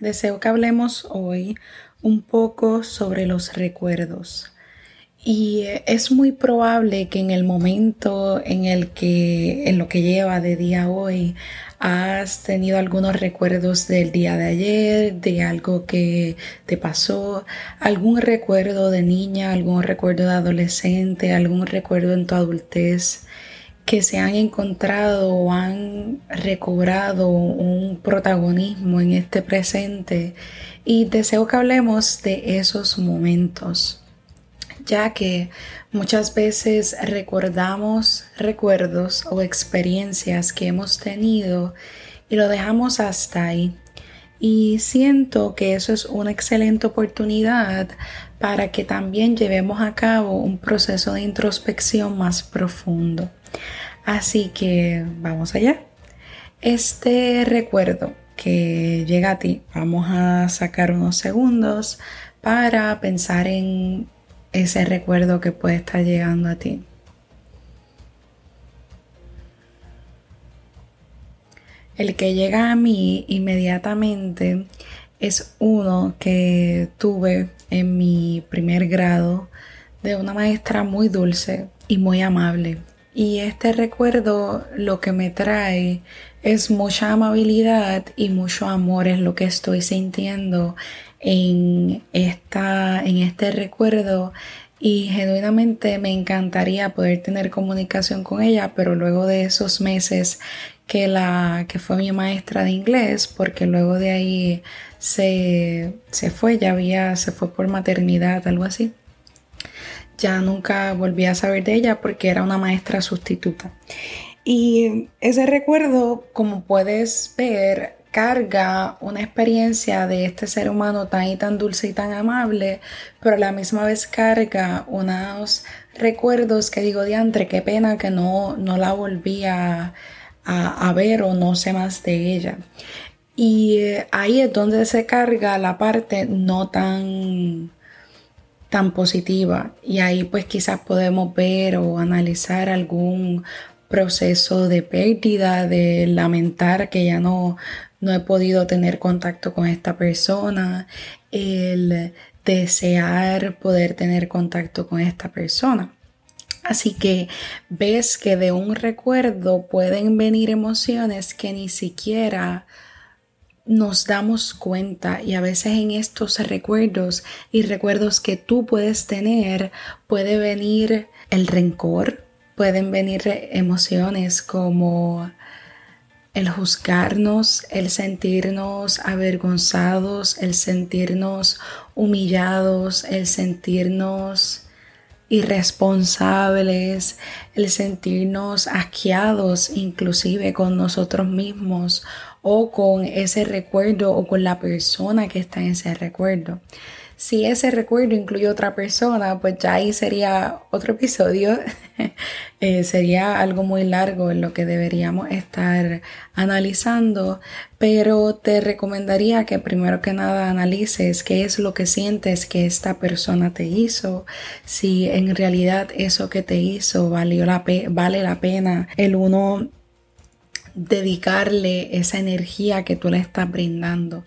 deseo que hablemos hoy un poco sobre los recuerdos. Y es muy probable que en el momento en el que, en lo que lleva de día hoy, has tenido algunos recuerdos del día de ayer, de algo que te pasó, algún recuerdo de niña, algún recuerdo de adolescente, algún recuerdo en tu adultez que se han encontrado o han recobrado un protagonismo en este presente y deseo que hablemos de esos momentos, ya que muchas veces recordamos recuerdos o experiencias que hemos tenido y lo dejamos hasta ahí. Y siento que eso es una excelente oportunidad para que también llevemos a cabo un proceso de introspección más profundo. Así que vamos allá. Este recuerdo que llega a ti, vamos a sacar unos segundos para pensar en ese recuerdo que puede estar llegando a ti. El que llega a mí inmediatamente es uno que tuve en mi primer grado de una maestra muy dulce y muy amable. Y este recuerdo lo que me trae es mucha amabilidad y mucho amor, es lo que estoy sintiendo en, esta, en este recuerdo. Y genuinamente me encantaría poder tener comunicación con ella, pero luego de esos meses que la que fue mi maestra de inglés, porque luego de ahí se, se fue, ya había, se fue por maternidad, algo así ya nunca volví a saber de ella porque era una maestra sustituta. Y ese recuerdo, como puedes ver, carga una experiencia de este ser humano tan y tan dulce y tan amable, pero a la misma vez carga unos recuerdos que digo, diantre, qué pena que no, no la volví a, a ver o no sé más de ella. Y eh, ahí es donde se carga la parte no tan tan positiva y ahí pues quizás podemos ver o analizar algún proceso de pérdida, de lamentar que ya no, no he podido tener contacto con esta persona, el desear poder tener contacto con esta persona. Así que ves que de un recuerdo pueden venir emociones que ni siquiera nos damos cuenta y a veces en estos recuerdos y recuerdos que tú puedes tener puede venir el rencor, pueden venir emociones como el juzgarnos, el sentirnos avergonzados, el sentirnos humillados, el sentirnos irresponsables, el sentirnos asqueados inclusive con nosotros mismos o con ese recuerdo o con la persona que está en ese recuerdo. Si ese recuerdo incluye otra persona, pues ya ahí sería otro episodio. Eh, sería algo muy largo en lo que deberíamos estar analizando, pero te recomendaría que primero que nada analices qué es lo que sientes que esta persona te hizo, si en realidad eso que te hizo valió la vale la pena el uno dedicarle esa energía que tú le estás brindando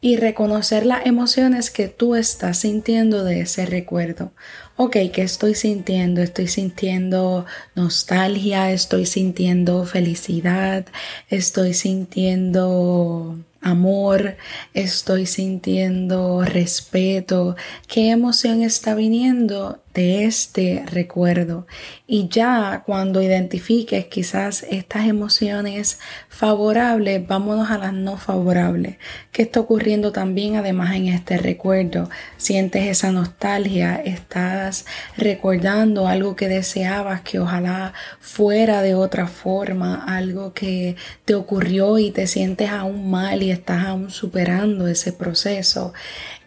y reconocer las emociones que tú estás sintiendo de ese recuerdo. Ok, ¿qué estoy sintiendo? Estoy sintiendo nostalgia, estoy sintiendo felicidad, estoy sintiendo amor, estoy sintiendo respeto, qué emoción está viniendo de este recuerdo. Y ya cuando identifiques quizás estas emociones favorables, vámonos a las no favorables. ¿Qué está ocurriendo también además en este recuerdo? Sientes esa nostalgia, estás recordando algo que deseabas que ojalá fuera de otra forma, algo que te ocurrió y te sientes aún mal estás aún superando ese proceso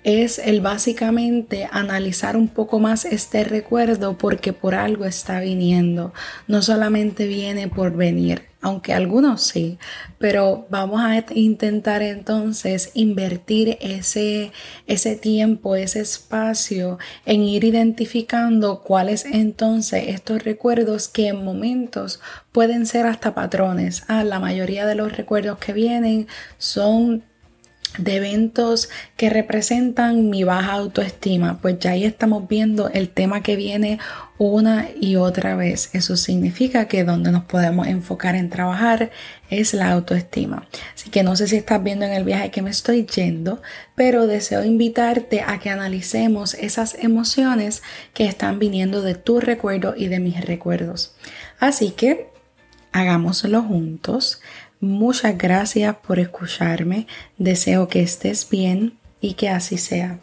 es el básicamente analizar un poco más este recuerdo porque por algo está viniendo. No solamente viene por venir, aunque algunos sí, pero vamos a intentar entonces invertir ese, ese tiempo, ese espacio en ir identificando cuáles entonces estos recuerdos que en momentos pueden ser hasta patrones. Ah, la mayoría de los recuerdos que vienen son de eventos que representan mi baja autoestima, pues ya ahí estamos viendo el tema que viene una y otra vez. Eso significa que donde nos podemos enfocar en trabajar es la autoestima. Así que no sé si estás viendo en el viaje que me estoy yendo, pero deseo invitarte a que analicemos esas emociones que están viniendo de tu recuerdo y de mis recuerdos. Así que hagámoslo juntos. Muchas gracias por escucharme. Deseo que estés bien y que así sea.